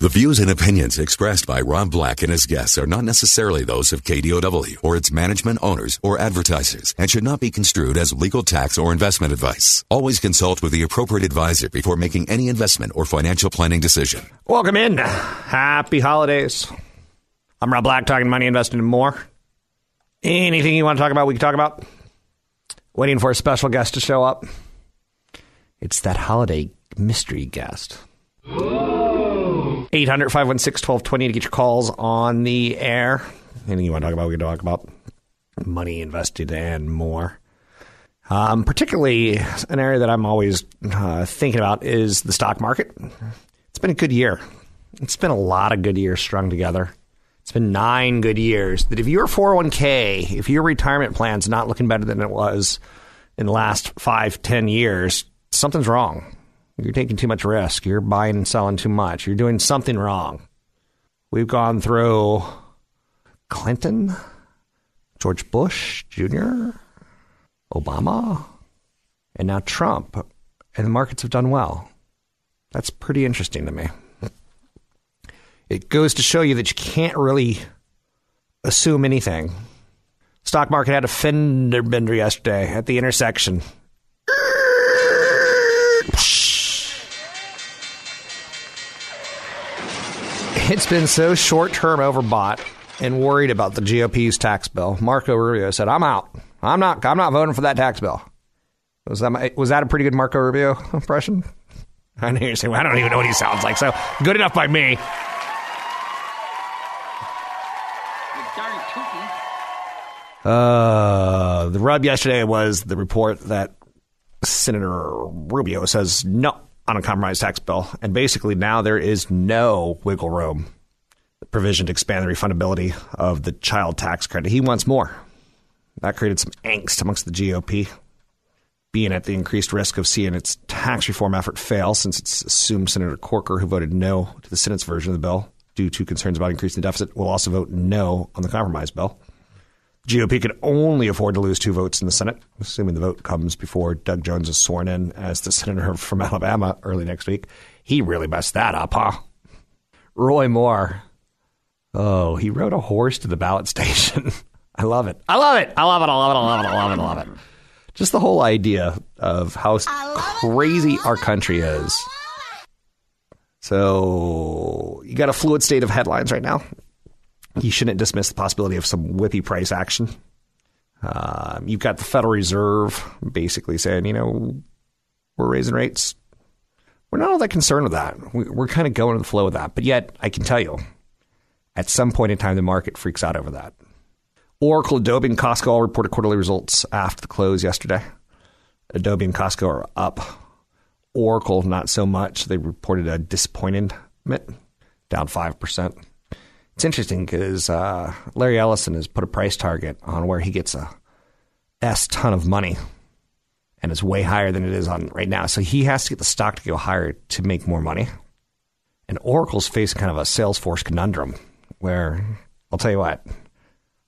The views and opinions expressed by Rob Black and his guests are not necessarily those of KDOW or its management owners or advertisers and should not be construed as legal tax or investment advice. Always consult with the appropriate advisor before making any investment or financial planning decision. Welcome in. Happy holidays. I'm Rob Black, talking money, investing, and more. Anything you want to talk about, we can talk about. Waiting for a special guest to show up. It's that holiday mystery guest. 800 516 1220 to get your calls on the air. Anything you want to talk about, we can talk about money invested and more. Um, particularly, an area that I'm always uh, thinking about is the stock market. It's been a good year. It's been a lot of good years strung together. It's been nine good years. That if your 401k, if your retirement plan's not looking better than it was in the last five, ten years, something's wrong. You're taking too much risk. You're buying and selling too much. You're doing something wrong. We've gone through Clinton, George Bush Jr., Obama, and now Trump. And the markets have done well. That's pretty interesting to me. It goes to show you that you can't really assume anything. Stock market had a fender bender yesterday at the intersection. It's been so short term overbought and worried about the GOP's tax bill. Marco Rubio said, "I'm out. I'm not. I'm not voting for that tax bill." Was that my, was that a pretty good Marco Rubio impression? I know you're saying, well, I don't even know what he sounds like. So good enough by me. Uh, the rub yesterday was the report that Senator Rubio says no on a compromise tax bill, and basically now there is no wiggle room. Provision to expand the refundability of the child tax credit. He wants more. That created some angst amongst the GOP, being at the increased risk of seeing its tax reform effort fail, since it's assumed Senator Corker, who voted no to the Senate's version of the bill due to concerns about increasing the deficit, will also vote no on the compromise bill. GOP could only afford to lose two votes in the Senate, assuming the vote comes before Doug Jones is sworn in as the senator from Alabama early next week. He really messed that up, huh? Roy Moore. Oh, he rode a horse to the ballot station. I love it. I love it. I love it. I love it. I love it. I love it. I love it. Just the whole idea of how crazy our country is. So you got a fluid state of headlines right now you shouldn't dismiss the possibility of some whippy price action. Uh, you've got the Federal Reserve basically saying, you know, we're raising rates. We're not all that concerned with that. We're kind of going with the flow of that. But yet, I can tell you, at some point in time, the market freaks out over that. Oracle, Adobe, and Costco all reported quarterly results after the close yesterday. Adobe and Costco are up. Oracle, not so much. They reported a disappointment, down 5%. It's interesting because uh, Larry Ellison has put a price target on where he gets a S ton of money, and it's way higher than it is on right now. So he has to get the stock to go higher to make more money. And Oracle's facing kind of a Salesforce conundrum where I'll tell you what,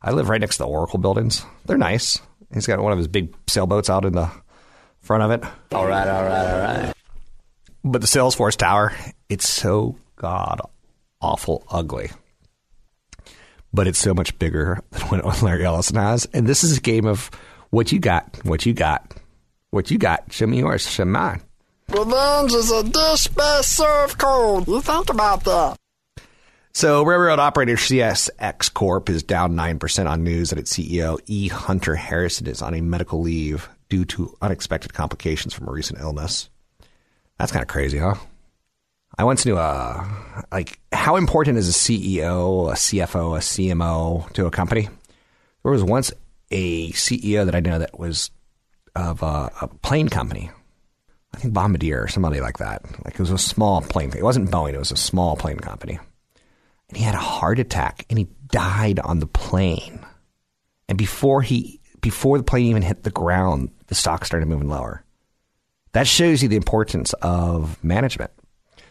I live right next to the Oracle buildings. They're nice. He's got one of his big sailboats out in the front of it. All right, all right, all right. But the Salesforce Tower, it's so god awful ugly but it's so much bigger than what Larry Ellison has. And this is a game of what you got, what you got, what you got. Show me yours, show mine. Revenge is a dish best served cold. You think about that. So, railroad operator CSX Corp is down 9% on news that its CEO, E. Hunter Harrison, is on a medical leave due to unexpected complications from a recent illness. That's kind of crazy, huh? I once knew a like how important is a CEO, a CFO, a CMO to a company. There was once a CEO that I know that was of a, a plane company. I think Bombardier or somebody like that. Like it was a small plane. It wasn't Boeing. It was a small plane company. And he had a heart attack and he died on the plane. And before he before the plane even hit the ground, the stock started moving lower. That shows you the importance of management.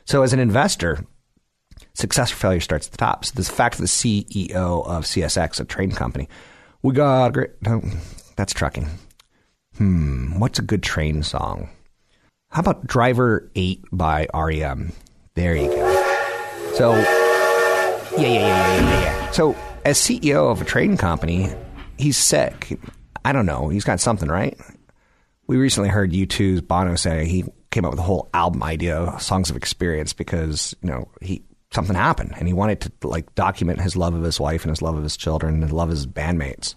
So as an investor, success or failure starts at the top. So the fact that the CEO of CSX, a train company, we got great. No, that's trucking. Hmm, what's a good train song? How about Driver 8 by REM? There you go. So, yeah, yeah, yeah, yeah, yeah, yeah. So, as CEO of a train company, he's sick. I don't know. He's got something, right? We recently heard U2's Bono say he came up with a whole album idea, Songs of Experience, because, you know, he something happened and he wanted to like document his love of his wife and his love of his children and love of his bandmates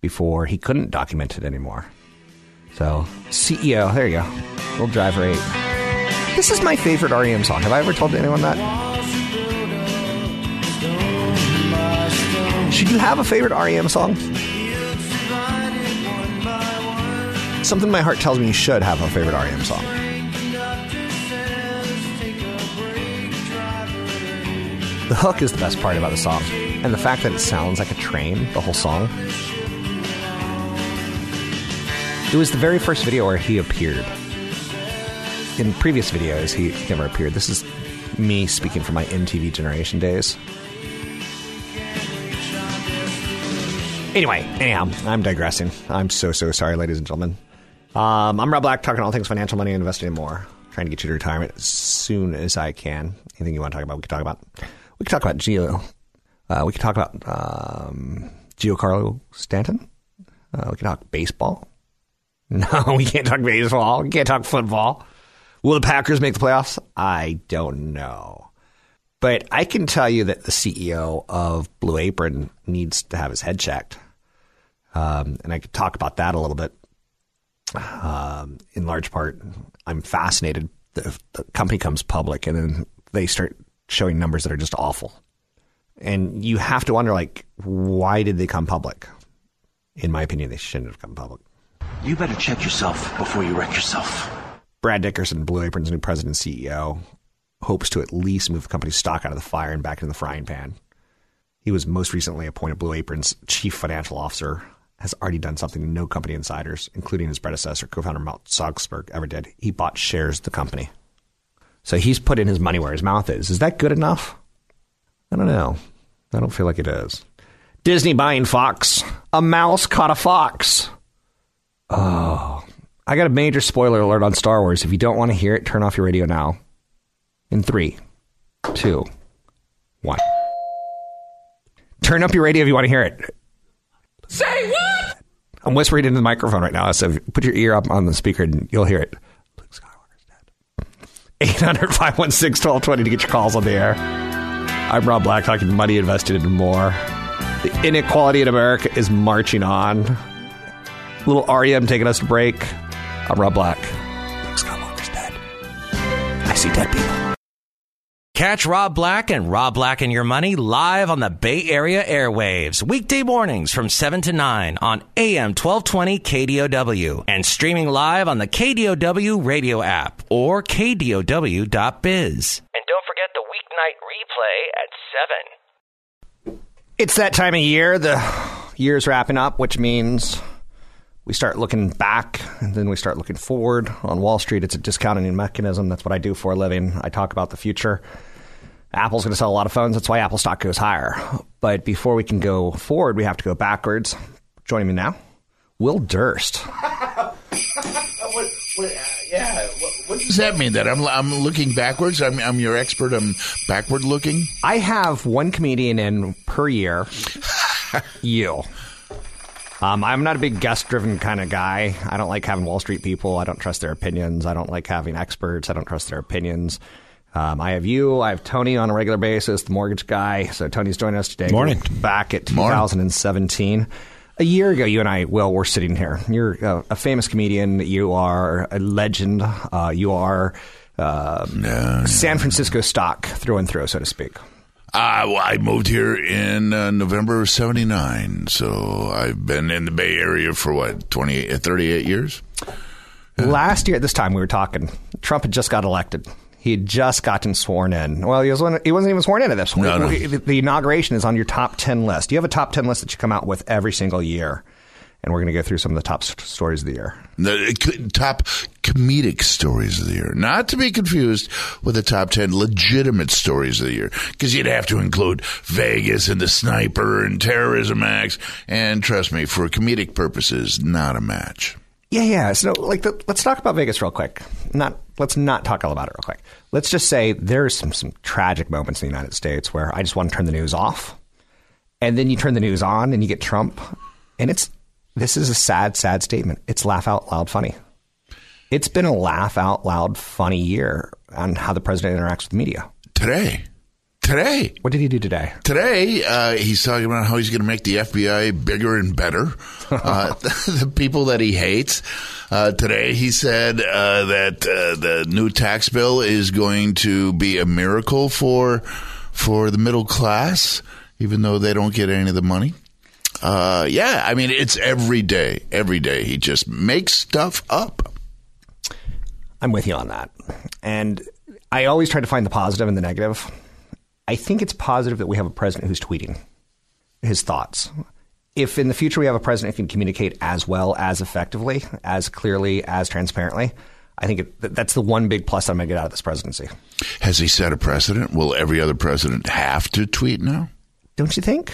before he couldn't document it anymore. So, CEO, there you go. Little driver eight. This is my favorite REM song. Have I ever told anyone that? Should you have a favorite REM song? Something in my heart tells me you should have a favorite REM song. The hook is the best part about the song, and the fact that it sounds like a train, the whole song. It was the very first video where he appeared. In previous videos, he never appeared. This is me speaking from my MTV generation days. Anyway, anyhow, I'm digressing. I'm so, so sorry, ladies and gentlemen. Um, I'm Rob Black, talking all things financial, money, and investing, and more. Trying to get you to retirement as soon as I can. Anything you want to talk about, we can talk about. We can talk about Geo. Uh, we can talk about um, Giancarlo Stanton. Uh, we can talk baseball. No, we can't talk baseball. We can't talk football. Will the Packers make the playoffs? I don't know. But I can tell you that the CEO of Blue Apron needs to have his head checked. Um, and I could talk about that a little bit. Um, in large part, I'm fascinated. The, the company comes public and then they start showing numbers that are just awful. And you have to wonder, like, why did they come public? In my opinion, they shouldn't have come public. You better check yourself before you wreck yourself. Brad Dickerson, Blue Apron's new president and CEO, hopes to at least move the company's stock out of the fire and back into the frying pan. He was most recently appointed Blue Apron's chief financial officer, has already done something no company insiders, including his predecessor, co-founder Matt Salzberg, ever did. He bought shares of the company. So he's put in his money where his mouth is. Is that good enough? I don't know. I don't feel like it is. Disney buying Fox. A mouse caught a fox. Oh, I got a major spoiler alert on Star Wars. If you don't want to hear it, turn off your radio now. In three, two, one. Turn up your radio if you want to hear it. Say what? I'm whispering into the microphone right now, so put your ear up on the speaker and you'll hear it. Luke 800 516 1220 to get your calls on the air. I'm Rob Black, talking money invested in more. The inequality in America is marching on. Little REM taking us to break. I'm Rob Black. Luke Skywalker's dead. I see dead people. Catch Rob Black and Rob Black and Your Money live on the Bay Area airwaves, weekday mornings from 7 to 9 on AM 1220 KDOW and streaming live on the KDOW radio app or KDOW.biz. And don't forget the weeknight replay at 7. It's that time of year. The year's wrapping up, which means we start looking back and then we start looking forward. On Wall Street, it's a discounting mechanism. That's what I do for a living. I talk about the future. Apple's going to sell a lot of phones. That's why Apple stock goes higher. But before we can go forward, we have to go backwards. Joining me now, Will Durst. What, what, uh, yeah. What, what does that mean? That I'm I'm looking backwards. I'm I'm your expert. I'm backward looking. I have one comedian in per year. you. Um, I'm not a big guest driven kind of guy. I don't like having Wall Street people. I don't trust their opinions. I don't like having experts. I don't trust their opinions. Um, I have you. I have Tony on a regular basis, the mortgage guy. So Tony's joining us today. Morning. Back at Morning. 2017. A year ago, you and I, Will, were sitting here. You're a, a famous comedian. You are a legend. Uh, you are uh, San Francisco stock through and through, so to speak. Uh, well, I moved here in uh, November of '79, so I've been in the Bay Area for what 28, 38 years, Last year at this time, we were talking. Trump had just got elected. He had just gotten sworn in. Well, he, was, he wasn't even sworn in at this point. No, no. The, inauguration is on your top 10 list. You have a top 10 list that you come out with every single year. And we're going to go through some of the top s- stories of the year. The c- top comedic stories of the year, not to be confused with the top 10 legitimate stories of the year, because you'd have to include Vegas and the sniper and terrorism acts. And trust me, for comedic purposes, not a match. Yeah, yeah. So, like, the, let's talk about Vegas real quick. Not let's not talk all about it real quick. Let's just say there's some some tragic moments in the United States where I just want to turn the news off, and then you turn the news on and you get Trump, and it's this is a sad, sad statement. It's laugh out loud funny. It's been a laugh out loud funny year on how the president interacts with the media. Today, today, What did he do today? Today, uh, he's talking about how he's going to make the FBI bigger and better. Uh, the people that he hates. Uh, today, he said uh, that uh, the new tax bill is going to be a miracle for for the middle class, even though they don't get any of the money. Uh, yeah, I mean, it's every day. Every day, he just makes stuff up. I'm with you on that. And I always try to find the positive and the negative. I think it's positive that we have a president who's tweeting his thoughts. If in the future we have a president who can communicate as well, as effectively, as clearly, as transparently, I think it, that's the one big plus I'm going to get out of this presidency. Has he set a precedent? Will every other president have to tweet now? Don't you think?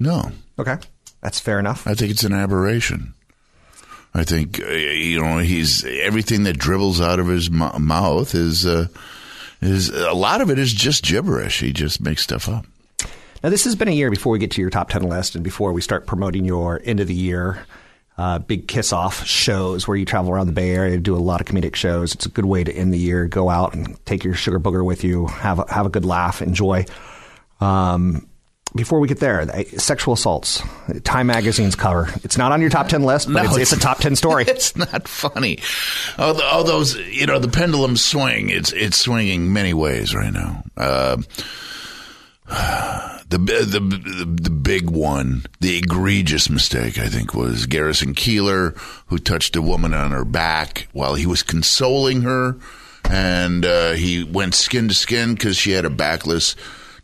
No. Okay. That's fair enough. I think it's an aberration. I think uh, you know he's everything that dribbles out of his m- mouth is uh, is a lot of it is just gibberish. He just makes stuff up. Now, this has been a year before we get to your top 10 list and before we start promoting your end of the year uh, big kiss off shows where you travel around the Bay Area, do a lot of comedic shows. It's a good way to end the year. Go out and take your sugar booger with you, have a, have a good laugh, enjoy. Um, before we get there, sexual assaults, Time Magazine's cover. It's not on your top 10 list, but No, it's, it's a top 10 story. It's not funny. All those, you know, the pendulum swing. It's it's swinging many ways right now. Uh, the, the the the big one, the egregious mistake, I think, was Garrison Keillor, who touched a woman on her back while he was consoling her, and uh, he went skin to skin because she had a backless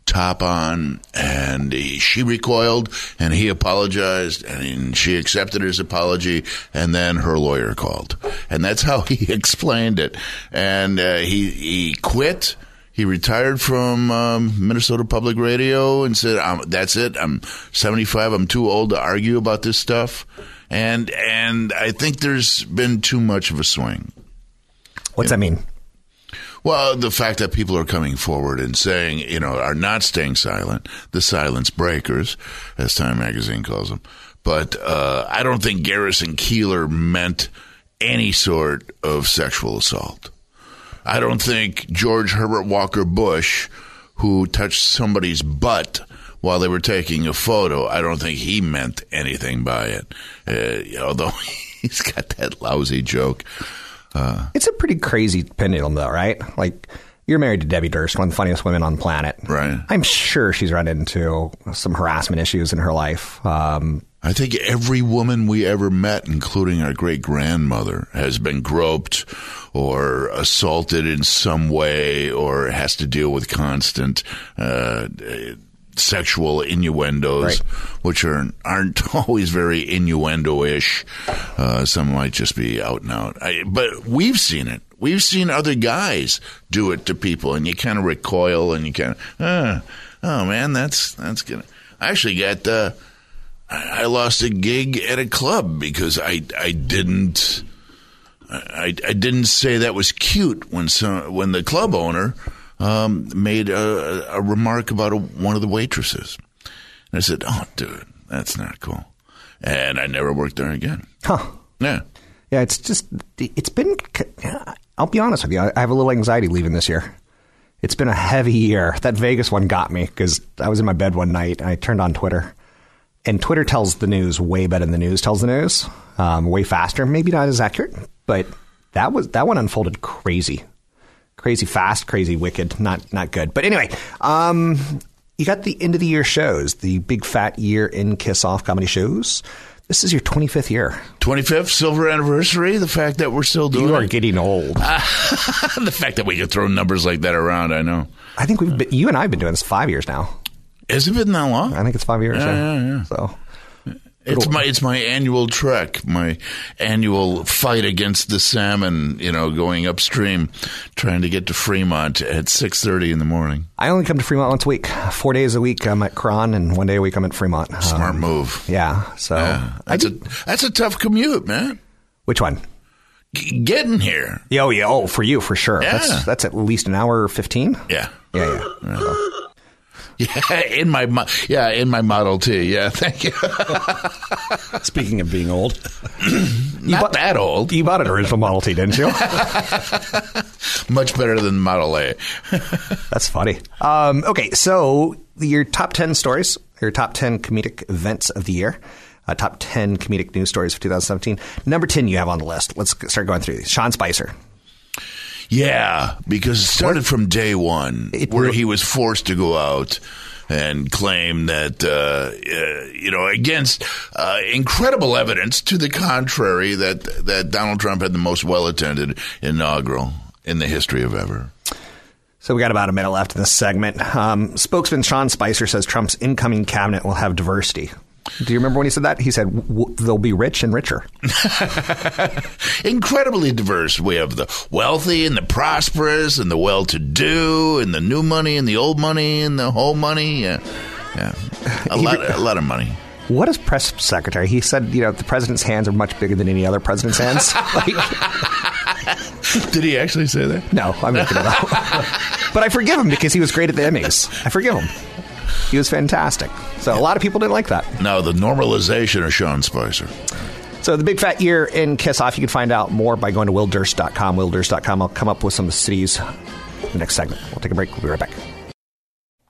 top on, and he, she recoiled, and he apologized, and she accepted his apology, and then her lawyer called, and that's how he explained it, and uh, he he quit. He retired from um, Minnesota Public Radio and said, "That's it. I'm 75. I'm too old to argue about this stuff." And and I think there's been too much of a swing. What's that mean? Well, the fact that people are coming forward and saying, you know, are not staying silent, the silence breakers, as Time Magazine calls them. But uh, I don't think Garrison Keillor meant any sort of sexual assault. I don't think George Herbert Walker Bush, who touched somebody's butt while they were taking a photo, I don't think he meant anything by it. Uh, although he's got that lousy joke. It's a pretty crazy pendulum, though, right? Like, you're married to Debbie Durst, one of the funniest women on the planet. Right. I'm sure she's run into some harassment issues in her life. Um, I think every woman we ever met, including our great grandmother, has been groped or assaulted in some way or has to deal with constant uh, sexual innuendos, Right. which are, aren't always very innuendo ish. Uh, some might just be out and out. I, but we've seen it. We've seen other guys do it to people, and you kind of recoil and you kind of, uh, oh man, that's that's gonna. I actually got. Uh, I I lost a gig at a club because I I didn't I, I didn't say that was cute when some when the club owner um, made a, a remark about a, one of the waitresses. And I said, "Oh, dude, that's not cool," and I never worked there again. huh. Yeah, Yeah, it's just, it's been, I'll be honest with you, I have a little anxiety leaving this year. It's been a heavy year. That Vegas one got me because I was in my bed one night and I turned on Twitter. And Twitter tells the news way better than the news tells the news, um, way faster. Maybe not as accurate, but that was that one unfolded crazy, crazy fast, crazy wicked. Not not good. But anyway, um, you got the end of the year shows, the big fat year in kiss off comedy shows. This is your 25th year. 25th silver anniversary. The fact that we're still doing You are it. getting old. the fact that we can throw numbers like that around. I know. I think we've been, you and I have been doing this five years now. Has it been that long? I think it's five years. Yeah, Yeah, yeah, yeah. So It's my it's my annual trek, my annual fight against the salmon. You know, going upstream, trying to get to Fremont at six thirty in the morning. I only come to Fremont once a week. Four days a week I'm at KRON, and one day a week I'm at Fremont. Smart Um, move. Yeah. So Yeah, that's a that's a tough commute, man. which one? G- getting here. Yeah, Oh, yeah. Oh, for you, for sure. Yeah. That's that's at least an hour fifteen. Yeah. Yeah, yeah. Yeah, in my yeah in my Model T. Yeah, thank you. Speaking of being old, Not bought- that old. You bought an original Model T, didn't you? Much better than Model A. That's funny. Um, okay, so your top 10 stories, your top 10 comedic events of the year, uh, top 10 comedic news stories for 2017. Number 10 you have on the list. Let's start going through these. Sean Spicer. Yeah, because it started from day one, It where really- he was forced to go out and claim that, uh, uh, you know, against uh, incredible evidence to the contrary, that that Donald Trump had the most well-attended inaugural in the history of ever. So we got about a minute left in this segment. Um, spokesman Sean Spicer says Trump's incoming cabinet will have diversity. Do you remember when he said that? He said w- they'll be rich and richer. Incredibly diverse. We have the wealthy and the prosperous and the well-to-do and the new money and the old money and the whole money. Yeah, yeah, a lot, re- a lot of money. What is press secretary? He said, you know, the president's hands are much bigger than any other president's hands. like, Did he actually say that? No, I'm making it up. but I forgive him because he was great at the Emmys. I forgive him. He was fantastic. So a lot of people didn't like that. No, the normalization of Sean Spicer. So the big fat year in Kiss Off, you can find out more by going to willdurst.com. Willdurst.com. I'll come up with some of the cities in the next segment. We'll take a break. We'll be right back.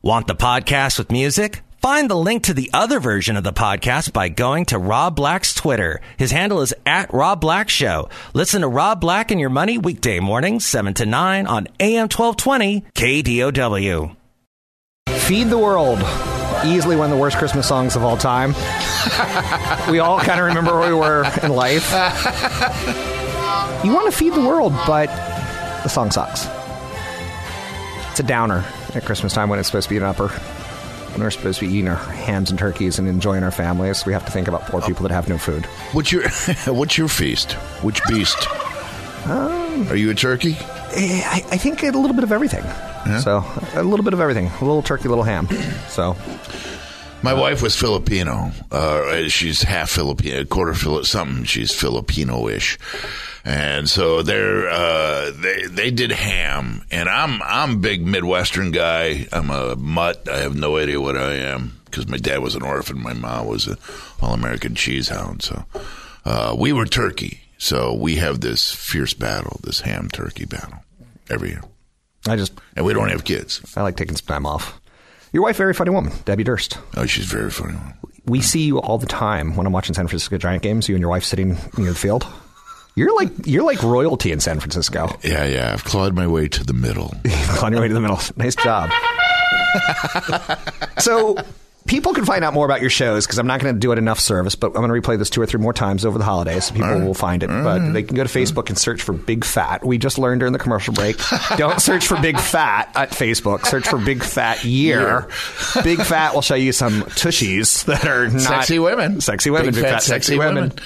Want the podcast with music? Find the link to the other version of the podcast by going to Rob Black's Twitter. His handle is at Rob Black Show. Listen to Rob Black and Your Money weekday mornings, 7 to 9 on AM 1220 KDOW. Feed the World. Easily one of the worst Christmas songs of all time. we all kind of remember where we were in life. You want to feed the world, but the song sucks. It's a downer at Christmas time when it's supposed to be an upper. When we're supposed to be eating our hams and turkeys and enjoying our families, we have to think about poor people that have no food. What's your What's your feast? Which beast? Are you a turkey? Eh, I, I think a little bit of everything. So, a little bit of everything. A little turkey, a little ham. So, My wife was Filipino. Uh, she's half Filipino, quarter Filipino, something. She's Filipino-ish, and so they're uh, they they did ham, and I'm I'm big Midwestern guy. I'm a mutt. I have no idea what I am because my dad was an orphan. My mom was an all-American cheese hound. So uh, we were turkey. So we have this fierce battle, this ham turkey battle every year, I just, and we don't have kids. I like taking some time off. Your wife, very funny woman, Debbie Durst. Oh, she's very funny. We see you all the time when I'm watching San Francisco Giant games. You and your wife sitting near the field. You're like you're like royalty in San Francisco. Yeah, yeah. I've clawed my way to the middle. clawed your way to the middle. Nice job. so people can find out more about your shows because I'm not going to do it enough service, but I'm going to replay this two or three more times over the holidays so people will find it. But mm-hmm. they can go to Facebook and search for Big Fat. We just learned during the commercial break. Don't search for Big Fat at Facebook. Search for Big Fat Year. Big Fat will show you some tushies that are not Sexy women. Sexy women. Big Big, fat, fat, sexy, sexy women. women.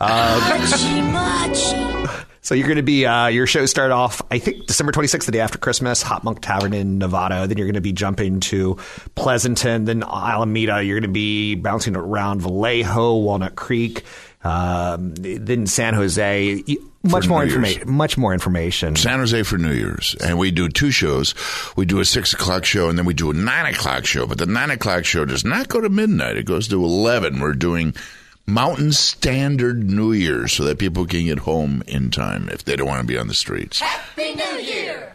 Um, So you're going to be uh, your show start off, I think December 26th, the day after Christmas, HopMonk Tavern in Novato. Then you're going to be jumping to Pleasanton, then Alameda. You're going to be bouncing around Vallejo, Walnut Creek, um, then San Jose. Much more information. Much more information. San Jose for New Year's, and we do two shows. We do a six o'clock show, and then we do a nine o'clock show. But the nine o'clock show does not go to midnight; it goes to eleven. We're doing Mountain Standard New Year so that people can get home in time if they don't want to be on the streets. Happy New Year!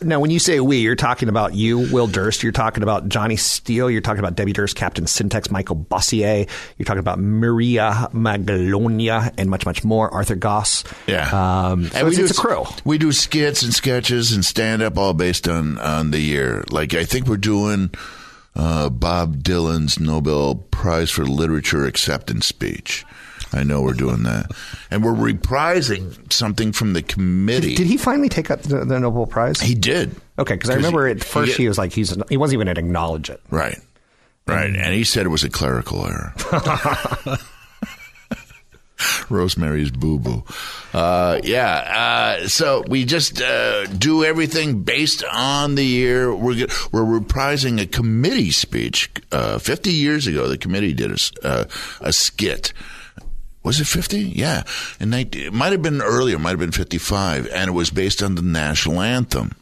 Now, when you say we, you're talking about you, Will Durst. You're talking about Johnny Steele. You're talking about Debbie Durst, Captain Syntax, Michael Bossier. You're talking about Maria Magalonia, and much, much more. Arthur Goss. Yeah, Um, so it's, it's a crew. We do skits and sketches and stand up, all based on on the year. Like I think we're doing uh, Bob Dylan's Nobel Prize for Literature acceptance speech. I know we're doing that, and we're reprising something from the committee. Did he finally take up the, the Nobel Prize? He did. Okay, because I remember he- at first he- he, was like he's he wasn't even going to acknowledge it. Right. Right. And he said it was a clerical error. Rosemary's Boo Boo. Uh, yeah. Uh, so we just uh, do everything based on the year. We're we're reprising a committee speech. Uh, Fifty years ago, the committee did a, uh, a skit. Was it 50? Yeah. And it might have been earlier, might have been 55, and it was based on the national anthem.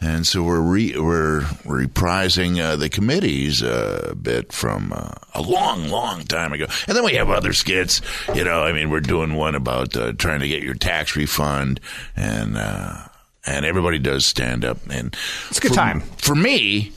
And so we're re, we're reprising uh, the committees uh, a bit from uh, a long, long time ago. And then we have other skits. You know, I mean, we're doing one about uh, trying to get your tax refund, and uh, and everybody does stand up. And It's a good for- time. for me.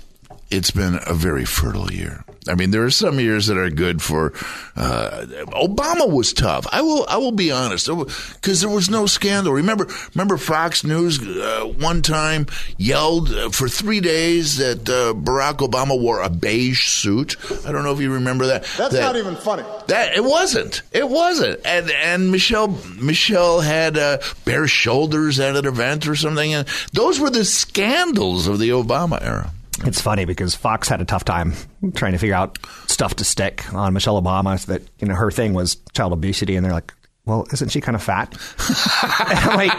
It's been a very fertile year. I mean, there are some years that are good for. Uh, Obama was tough. I will. I will be honest, because there was no scandal. Remember, remember Fox News uh, one time yelled uh, for three days that uh, Barack Obama wore a beige suit. I don't know if you remember that. That's That- not even funny. that it wasn't. It wasn't. And and Michelle Michelle had uh, bare shoulders at an event or something. And those were the scandals of the Obama era. It's funny because Fox had a tough time trying to figure out stuff to stick on Michelle Obama. So that you know her thing was child obesity, and they're like, "Well, isn't she kind of fat?" Like,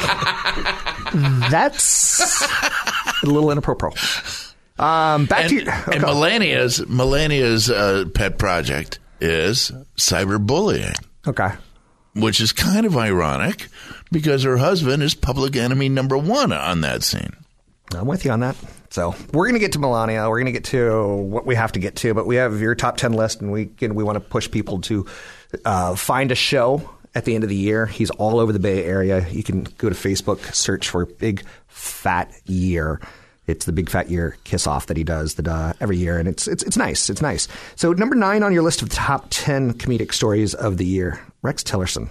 "That's a little inappropriate." Um, back and, to your, and okay. Melania's Melania's uh, pet project is cyberbullying, okay. which is kind of ironic because her husband is public enemy number one on that scene. I'm with you on that. So we're going to get to Melania. We're going to get to what we have to get to, but we have your top ten list, and we we want to push people to uh, find a show at the end of the year. He's all over the Bay Area. You can go to Facebook, search for Big Fat Year. It's the Big Fat Year kiss off that he does that uh, every year, and it's it's it's nice. It's nice. So number nine on your list of top ten comedic stories of the year, Rex Tillerson.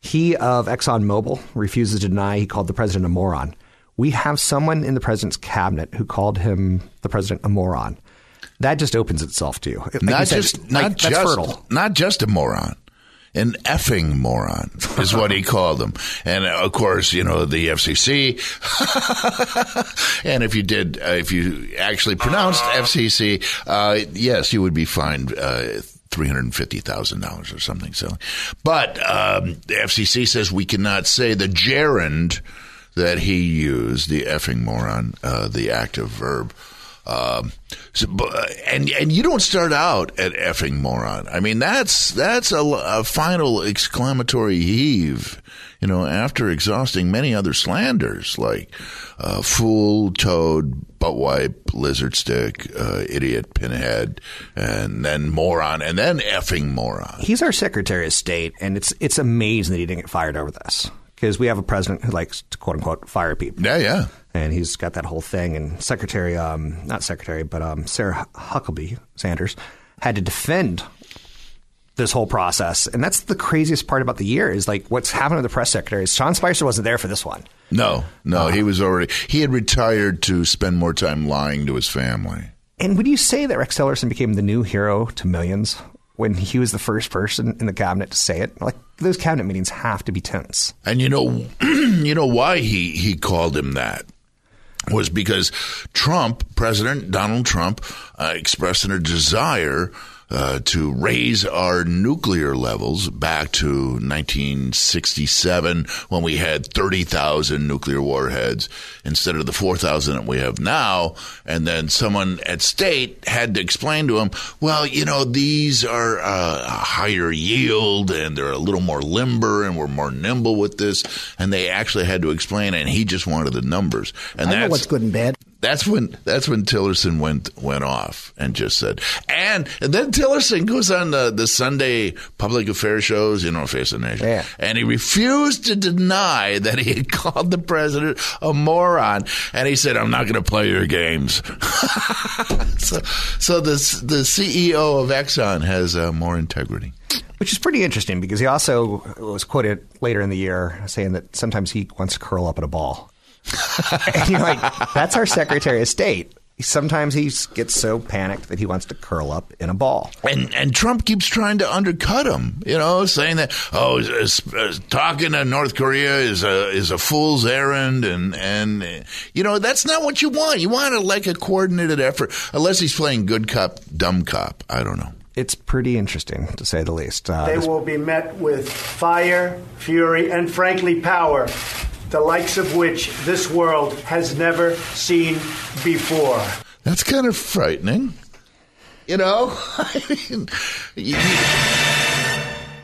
He of ExxonMobil refuses to deny he called the president a moron. We have someone in the president's cabinet who called him the president a moron. That just opens itself to you. Like you not said, just like, not just fertile. not just a moron. An effing moron is what he called them, and uh, of course, you know the FCC. and if you did, uh, if you actually pronounced FCC, uh, yes, you would be fined. Uh, Three hundred and fifty thousand dollars or something silly, but um, the FCC says we cannot say the gerund that he used, the effing moron, uh, the active verb. Um, so, and and you don't start out at effing moron. I mean, that's that's a, a final exclamatory heave. You know, after exhausting many other slanders like uh, fool, toad, butt wipe, lizard stick, uh, idiot, pinhead, and then moron, and then effing moron. He's our Secretary of State, and it's it's amazing that he didn't get fired over this because we have a president who likes to quote unquote fire people. Yeah, yeah. and he's got that whole thing. And Secretary, um, not Secretary, but um, Sarah Huckabee Sanders had to defend this whole process, and that's the craziest part about the year is like what's happened with the press secretaries. Sean Spicer wasn't there for this one. No, no, he was already he had retired to spend more time lying to his family. And would you say that Rex Tillerson became the new hero to millions when he was the first person in the cabinet to say it? Like those cabinet meetings have to be tense. And you know, you know why he he called him that was because Trump, President Donald Trump, uh, expressed a desire. Uh, to raise our nuclear levels back to 1967 when we had 30,000 nuclear warheads instead of the 4,000 that we have now. And then someone at state had to explain to him, well, you know, these are uh, a higher yield and they're a little more limber and we're more nimble with this. And they actually had to explain, and he just wanted the numbers. And I know that's what's good and bad. that's when that's when Tillerson went went off and just said, and, and then Tillerson goes on the, the Sunday public affairs shows, you know, Face the Nation, Yeah. and he refused to deny that he had called the president a moron, and he said, "I'm not going to play your games." so, so the the CEO of Exxon has uh, more integrity. Which is pretty interesting because he also was quoted later in the year saying that sometimes he wants to curl up at a ball. and you're like, that's our Secretary of State. Sometimes he gets so panicked that he wants to curl up in a ball. And and Trump keeps trying to undercut him, you know, saying that oh, uh, talking to North Korea is a is a fool's errand, and and uh, you know that's not what you want. You want a, like a coordinated effort, unless he's playing good cop, dumb cop. I don't know. It's pretty interesting to say the least. Uh, They this- will be met with fire, fury, and frankly, power, the likes of which this world has never seen before. That's kind of frightening. You know, I mean,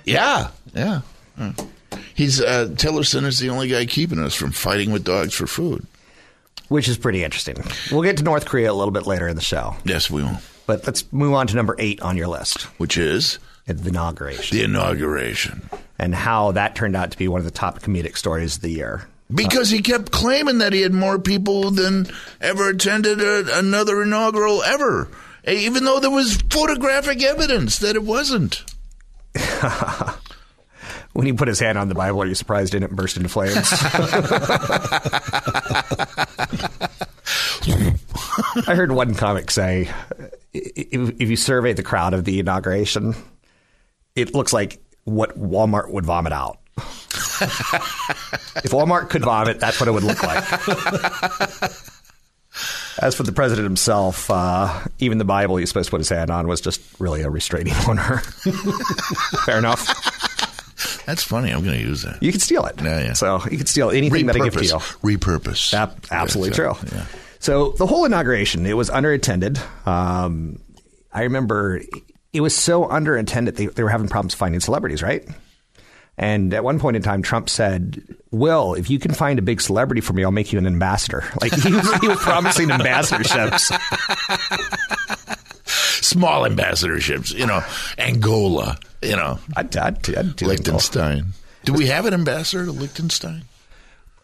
yeah, yeah. Hmm. He's uh, Tillerson is the only guy keeping us from fighting with dogs for food. which is pretty interesting. We'll get to North Korea a little bit later in the show, Yes, we will. but let's move on to number eight on your list Which is the inauguration the inauguration. and how that turned out to be one of the top comedic stories of the year. Because he kept claiming that he had more people than ever attended a, another inaugural ever, even though there was photographic evidence that it wasn't. When he put his hand on the Bible, are you surprised it didn't burst into flames? I heard one comic say if, if you survey the crowd of the inauguration, it looks like what Walmart would vomit out. if Walmart could vomit, that's what it would look like. As for the president himself, uh, even the Bible he's supposed to put his hand on was just really a restraining order. Fair enough. That's funny. I'm going to use that. You can steal it. Yeah, yeah. So you can steal anything that I give to you. Repurpose. Absolutely Yeah, true. yeah. So the whole inauguration, it was underattended. Um, I remember it was so underattended they, they were having problems finding celebrities, right? And at one point in time, Trump said, "Will, if you can find a big celebrity for me, I'll make you an ambassador." Like he was, he was promising ambassadorships. Small ambassadorships, you know, Angola, you know, I'd, I'd, I'd do Liechtenstein. Do we have an ambassador to Liechtenstein?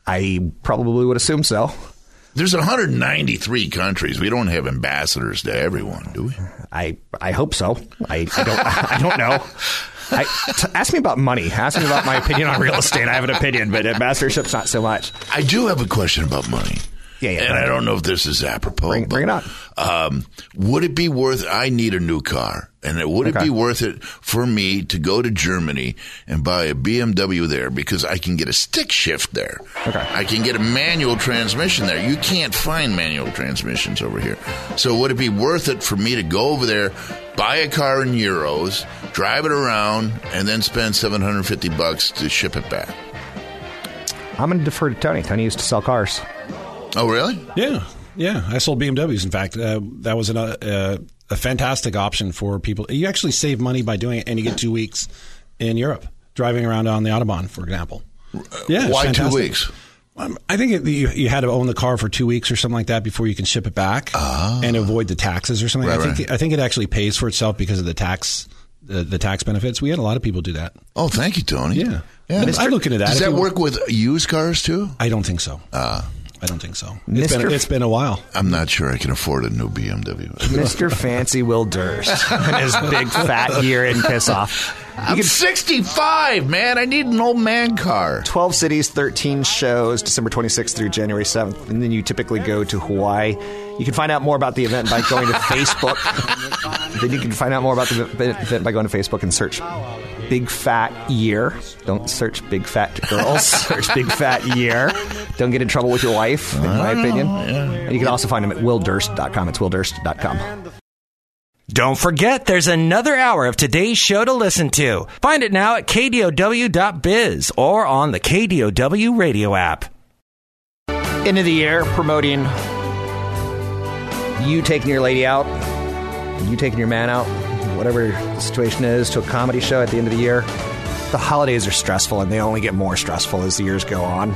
I probably would assume so. There's 193 countries. We don't have ambassadors to everyone, do we? I I hope so. I, I don't I don't know. I, t- ask me about money. Ask me about my opinion on real estate. I have an opinion, but ambassadorships not so much. I do have a question about money. Yeah, yeah, And I don't know if this is apropos. Bring- bring it but, Um, would it be worth? I need a new car, and it, would it be worth it for me to go to Germany and buy a BMW there because I can get a stick shift there. Okay. I can get a manual transmission there. You can't find manual transmissions over here. So would it be worth it for me to go over there, buy a car in euros, drive it around, and then spend seven hundred fifty bucks to ship it back? I'm going to defer to Tony. Tony used to sell cars. Oh, really? Yeah, yeah. I sold BMWs. In fact, uh, that was an, uh, a fantastic option for people. You actually save money by doing it, and you get two weeks in Europe driving around on the autobahn, for example. Yeah, it's Why two weeks? Um, I think it, you, you had to own the car for two weeks or something like that before you can ship it back and avoid the taxes or something. Ah. Right, I think right. I think it actually pays for itself because of the tax the, the tax benefits. We had a lot of people do that. Oh, thank you, Tony. Yeah. yeah. I look into that. Does that work with used cars too? I don't think so. Uh, I don't think so. It's been, Mr. it's been a while. I'm not sure I can afford a new BMW. Mr. Fancy Will Durst and his big fat year in piss off. I'm 65, man. I need an old man car. 12 cities, 13 shows, December 26th through January 7th. And then you typically go to Hawaii. You can find out more about the event by going to Facebook. then you can find out more about the event by going to Facebook and search Big Fat Year. Don't search Big Fat Girls. search Big Fat Year. Don't get in trouble with your wife, in my opinion. And you can also find him at willdurst.com. It's willdurst.com. Don't forget, there's another hour of today's show to listen to. Find it now at kdow.biz or on the KDOW radio app. End of the year promoting you taking your lady out, you taking your man out, whatever the situation is, to a comedy show at the end of the year. The holidays are stressful and they only get more stressful as the years go on.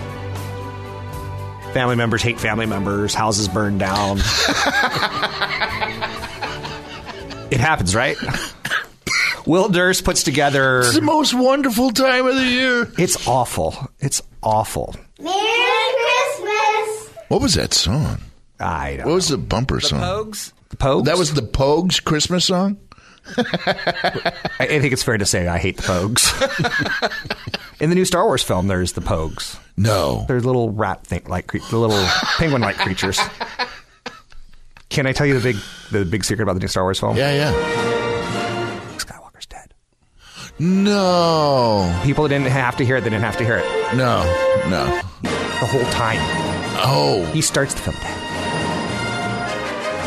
Family members hate family members, houses burn down. it happens, right? Will Durst puts together. It's the most wonderful time of the year. It's awful. It's awful. Merry Christmas! What was that song? I don't What was the bumper song? Pogues? The Pogues? That was the Pogues Christmas song? I, I think it's fair to say I hate the Pogues. In the new Star Wars film, there's the Pogues. No. They're little rat thing like the little penguin like creatures. Can I tell you the big the big secret about the new Star Wars film? Yeah, yeah. Skywalker's dead. No, People didn't have to hear it. They didn't have to hear it no, no. the whole time. Oh, He starts the film dead.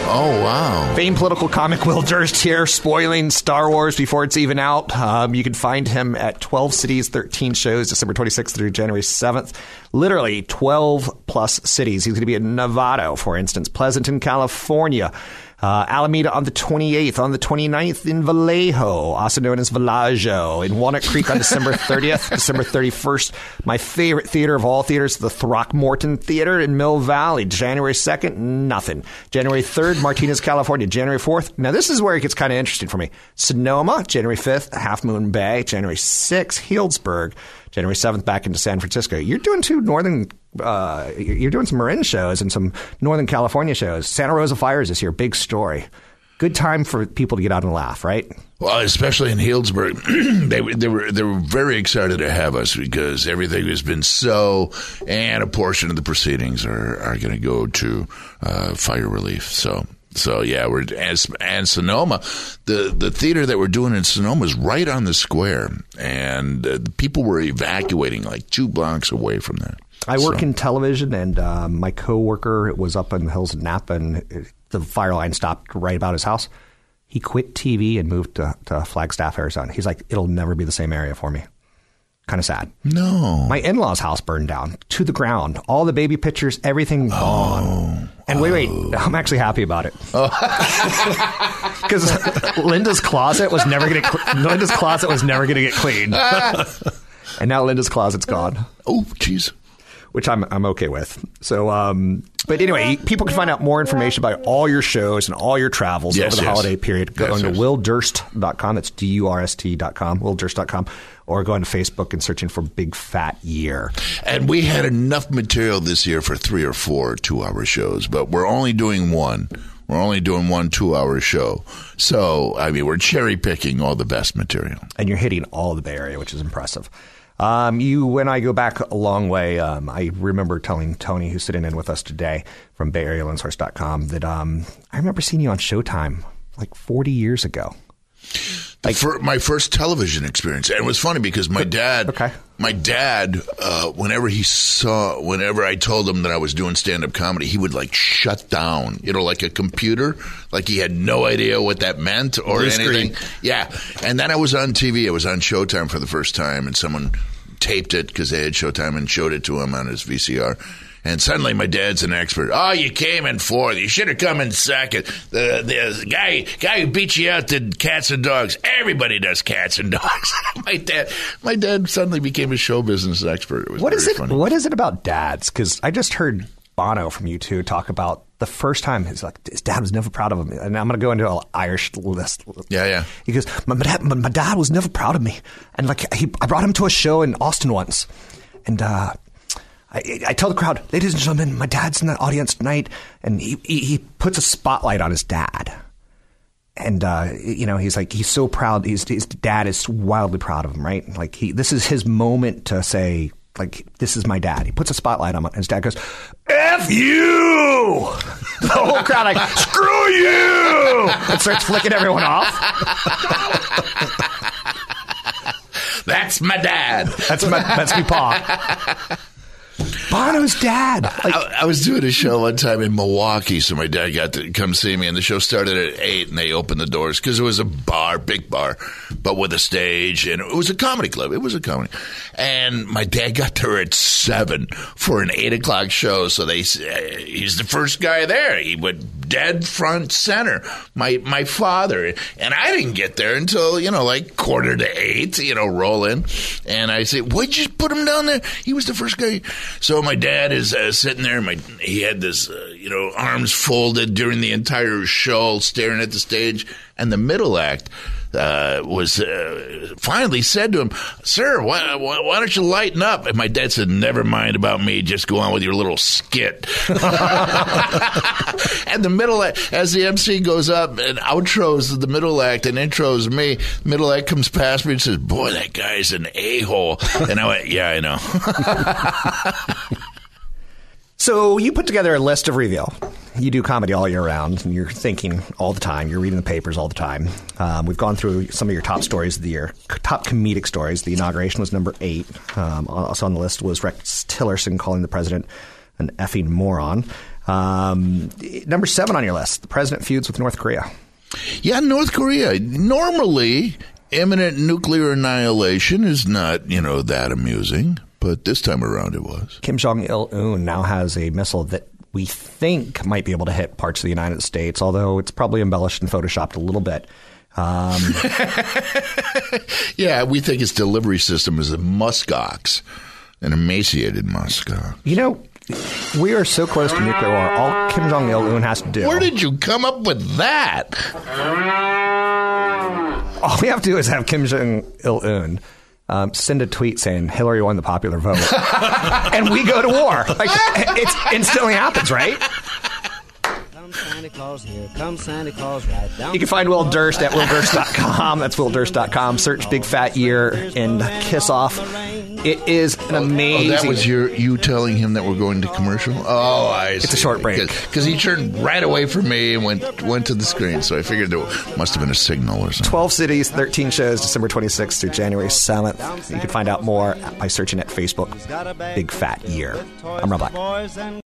Oh, wow. Famed political comic Will Durst here, spoiling Star Wars before it's even out. Um, you can find him at 12 cities, 13 shows, December 26th through January 7th. Literally 12 plus cities. He's going to be in Novato, for instance, Pleasanton, California. Uh, Alameda on the 28th, on the 29th in Vallejo, also known as Villaggio, in Walnut Creek on December 30th, December 31st. My favorite theater of all theaters, the Throckmorton Theater in Mill Valley. January 2nd, nothing. January 3rd, Martinez, California. January 4th, now this is where it gets kind of interesting for me. Sonoma, January 5th, Half Moon Bay. January 6th, Healdsburg. January 7th, back into San Francisco. You're doing two northern, uh, you're doing some Marin shows and some Northern California shows. Santa Rosa Fires this year, big story. Good time for people to get out and laugh, right? Well, especially in Healdsburg, they were- they were they were very excited to have us because everything has been so, and a portion of the proceedings are are going to go to uh, fire relief. So. So yeah, we're and, and Sonoma, the the theater that we're doing in Sonoma is right on the square, and uh, people were evacuating like two blocks away from that. I work So- in television, and uh, my coworker was up in the hills of Napa, and it- the fire line stopped right about his house. He quit TV and moved to, to Flagstaff, Arizona. He's like, it'll never be the same area for me. Kind of sad. No, My in law's house burned down to the ground. All the baby pictures, everything oh, gone. And wait, wait, oh. I'm actually happy about it. Oh. Because Linda's closet was never going to Linda's closet was never going to get cleaned, and now Linda's closet's gone oh jeez. Which I'm I'm okay with. So, um, but anyway, people can find out more information about all your shows and all your travels Yes, over the yes. holiday period. Go Yes, on to yes. willdurst.com. That's D U R S T.com, willdurst.com, or go on to Facebook and searching for Big Fat Year. And we had enough material this year for three or four two hour shows, but we're only doing one. We're only doing one two hour show. So, I mean, we're cherry picking all the best material. and you're hitting all the Bay Area, which is impressive. Um, you and I go back a long way. Um, I remember telling Tony, who's sitting in with us today from BayAreaLensHorse.com, that um, I remember seeing you on Showtime like 40 years ago. Like, fir- my first television experience, and it was funny because my dad, okay. my dad, uh, whenever he saw, whenever I told him that I was doing stand up comedy, he would like shut down, you know, like a computer, like he had no idea what that meant or Blue anything. screen. Yeah, and then I was on TV. I was on Showtime for the first time, and someone taped it because they had Showtime and showed it to him on his VCR. And suddenly, my dad's an expert. Oh, you came in fourth. You should have come in second. The, the guy guy who beat you out did cats and dogs. Everybody does cats and dogs. my dad, my dad suddenly became a show business expert. It was What is it? funny. What is it about dads? Because I just heard Bono from U2 talk about the first time his like his dad was never proud of him, and I'm going to go into an Irish list. Yeah, yeah. He goes, my, my, dad, my, my dad was never proud of me, and like he, I brought him to a show in Austin once, and uh, I, I tell the crowd, ladies and gentlemen, my dad's in the audience tonight, and he he, he puts a spotlight on his dad. And uh, you know he's like he's so proud. His, his dad is wildly proud of him, right? Like he, this is his moment to say, like, this is my dad. He puts a spotlight on him, and his dad goes, "F you!" The whole crowd like, "Screw you!" and starts flicking everyone off. That's my dad. That's my that's me, pa. Bono's dad. Like, I, I was doing a show one time in Milwaukee, so my dad got to come see me, and the show started at eight, and they opened the doors because it was a bar, big bar, but with a stage, and it was a comedy club. It was a comedy, and my dad got there at seven for an eight o'clock show. So they, uh, he's the first guy there. He went dead front center. My my father, and I didn't get there until you know like quarter to eight. You know, roll in, and I say, "Why'd you put him down there?" He was the first guy. So my dad is uh, sitting there. My he had this, uh, you know, arms folded during the entire show, staring at the stage. And the middle act uh, was uh, finally said to him, "Sir, why, why, why don't you lighten up?" And my dad said, "Never mind about me. Just go on with your little skit." and the middle act, as the MC goes up and outros the middle act and intros me, middle act comes past me and says, "Boy, that guy's an a hole." And I went, "Yeah, I know." So you put together a list of reveal. You do comedy all year round, and you're thinking all the time. You're reading the papers all the time. Um, we've gone through some of your top stories of the year, top comedic stories. The inauguration was number eight. Um, also on the list was Rex Tillerson calling the president an effing moron. Um, number seven on your list: the president feuds with North Korea. Yeah, North Korea. Normally, imminent nuclear annihilation is not, you know, that amusing, but this time around it was. Kim Jong Il Un now has a missile that we think might be able to hit parts of the United States, although it's probably embellished and photoshopped a little bit. Um, Yeah, we think its delivery system is a muskox, an emaciated muskox. you know, we are so close to nuclear war. All Kim Jong Il Un has to do. Where did you come up with that? all we have to do is have Kim Jong Il Un. Um, send a tweet saying Hillary won the popular vote, and we go to war. Like it instantly happens, right? Come Santa Claus, here comes Santa Claus right down. You can find Will Durst at willdurst.com. That's willdurst.com. Search Big Fat Year and kiss off. It is an Oh, amazing. that was your you telling him that we're going to commercial. Oh, I. It's a short break. because he turned right away from me and went went to the screen. So I figured there must have been a signal or something. 12 cities, 13 shows, December 26th through January 7th. You can find out more by searching at Facebook Big Fat Year. I'm Rob Black. Boys and